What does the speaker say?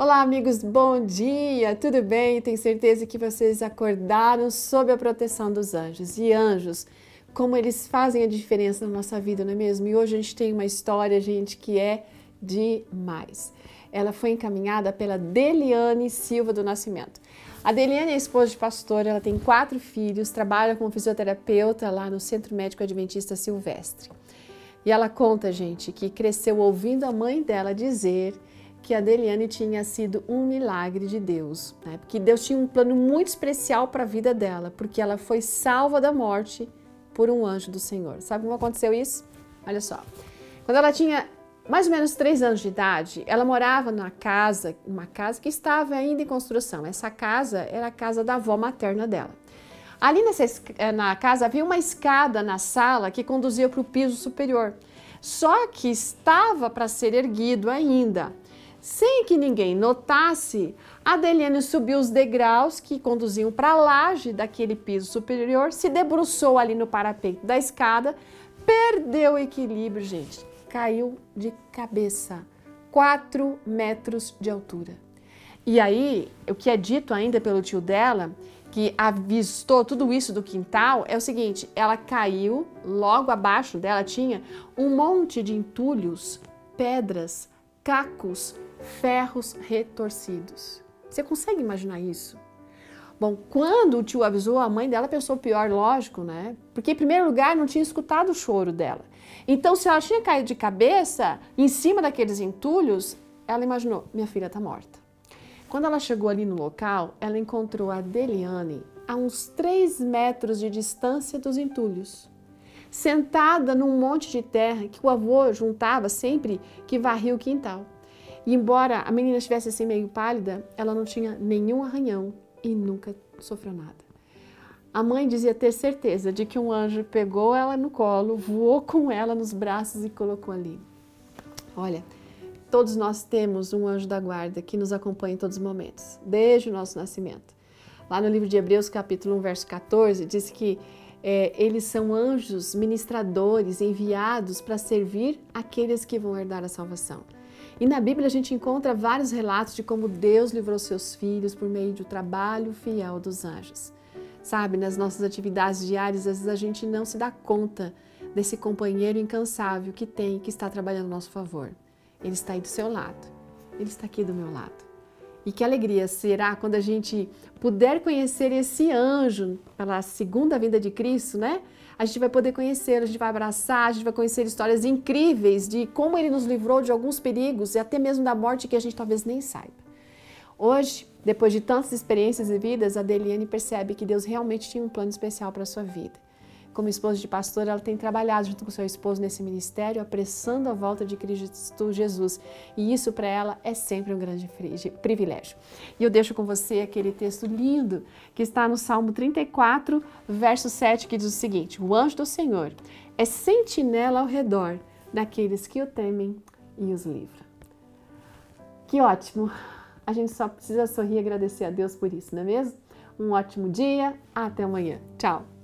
Olá, amigos, bom dia, tudo bem? Tenho certeza que vocês acordaram sob a proteção dos anjos. E anjos, como eles fazem a diferença na nossa vida, não é mesmo? E hoje a gente tem uma história, gente, que é demais. Ela foi encaminhada pela Deliane Silva do Nascimento. A Deliane é esposa de pastor, ela tem quatro filhos, trabalha como fisioterapeuta lá no Centro Médico Adventista Silvestre. E ela conta, gente, que cresceu ouvindo a mãe dela dizer que a Deliane tinha sido um milagre de Deus, né? porque Deus tinha um plano muito especial para a vida dela, porque ela foi salva da morte por um anjo do Senhor. Sabe como aconteceu isso? Olha só. Quando ela tinha mais ou menos três anos de idade, ela morava na casa, uma casa que estava ainda em construção. Essa casa era a casa da avó materna dela. Ali nessa, eh, na casa havia uma escada na sala que conduzia para o piso superior. Só que estava para ser erguido ainda. Sem que ninguém notasse, a Deliane subiu os degraus que conduziam para a laje daquele piso superior, se debruçou ali no parapeito da escada, perdeu o equilíbrio, gente, caiu de cabeça, 4 metros de altura. E aí, o que é dito ainda pelo tio dela, que avistou tudo isso do quintal, é o seguinte: ela caiu, logo abaixo dela tinha um monte de entulhos, pedras, cacos, ferros retorcidos. Você consegue imaginar isso? Bom, quando o tio avisou, a mãe dela pensou pior, lógico, né? Porque, em primeiro lugar, não tinha escutado o choro dela. Então, se ela tinha caído de cabeça em cima daqueles entulhos, ela imaginou: minha filha está morta. Quando ela chegou ali no local, ela encontrou a Deliane a uns 3 metros de distância dos entulhos, sentada num monte de terra que o avô juntava sempre que varria o quintal. E embora a menina estivesse assim meio pálida, ela não tinha nenhum arranhão e nunca sofreu nada. A mãe dizia ter certeza de que um anjo pegou ela no colo, voou com ela nos braços e colocou ali. Olha, todos nós temos um anjo da guarda que nos acompanha em todos os momentos, desde o nosso nascimento. Lá no livro de Hebreus, capítulo 1, verso 14, diz que é, eles são anjos ministradores enviados para servir aqueles que vão herdar a salvação. E na Bíblia a gente encontra vários relatos de como Deus livrou seus filhos por meio do trabalho fiel dos anjos. Sabe, nas nossas atividades diárias, às vezes a gente não se dá conta desse companheiro incansável que tem, que está trabalhando a nosso favor. Ele está aí do seu lado, ele está aqui do meu lado. E que alegria será quando a gente puder conhecer esse anjo pela segunda vinda de Cristo, né? a gente vai poder conhecê-lo, a gente vai abraçar, a gente vai conhecer histórias incríveis de como ele nos livrou de alguns perigos e até mesmo da morte que a gente talvez nem saiba. Hoje, depois de tantas experiências e vidas, a Deliane percebe que Deus realmente tinha um plano especial para a sua vida como esposa de pastor, ela tem trabalhado junto com seu esposo nesse ministério, apressando a volta de Cristo Jesus. E isso para ela é sempre um grande privilégio. E eu deixo com você aquele texto lindo que está no Salmo 34, verso 7, que diz o seguinte: O anjo do Senhor é sentinela ao redor daqueles que o temem e os livra. Que ótimo! A gente só precisa sorrir e agradecer a Deus por isso, não é mesmo? Um ótimo dia, até amanhã. Tchau!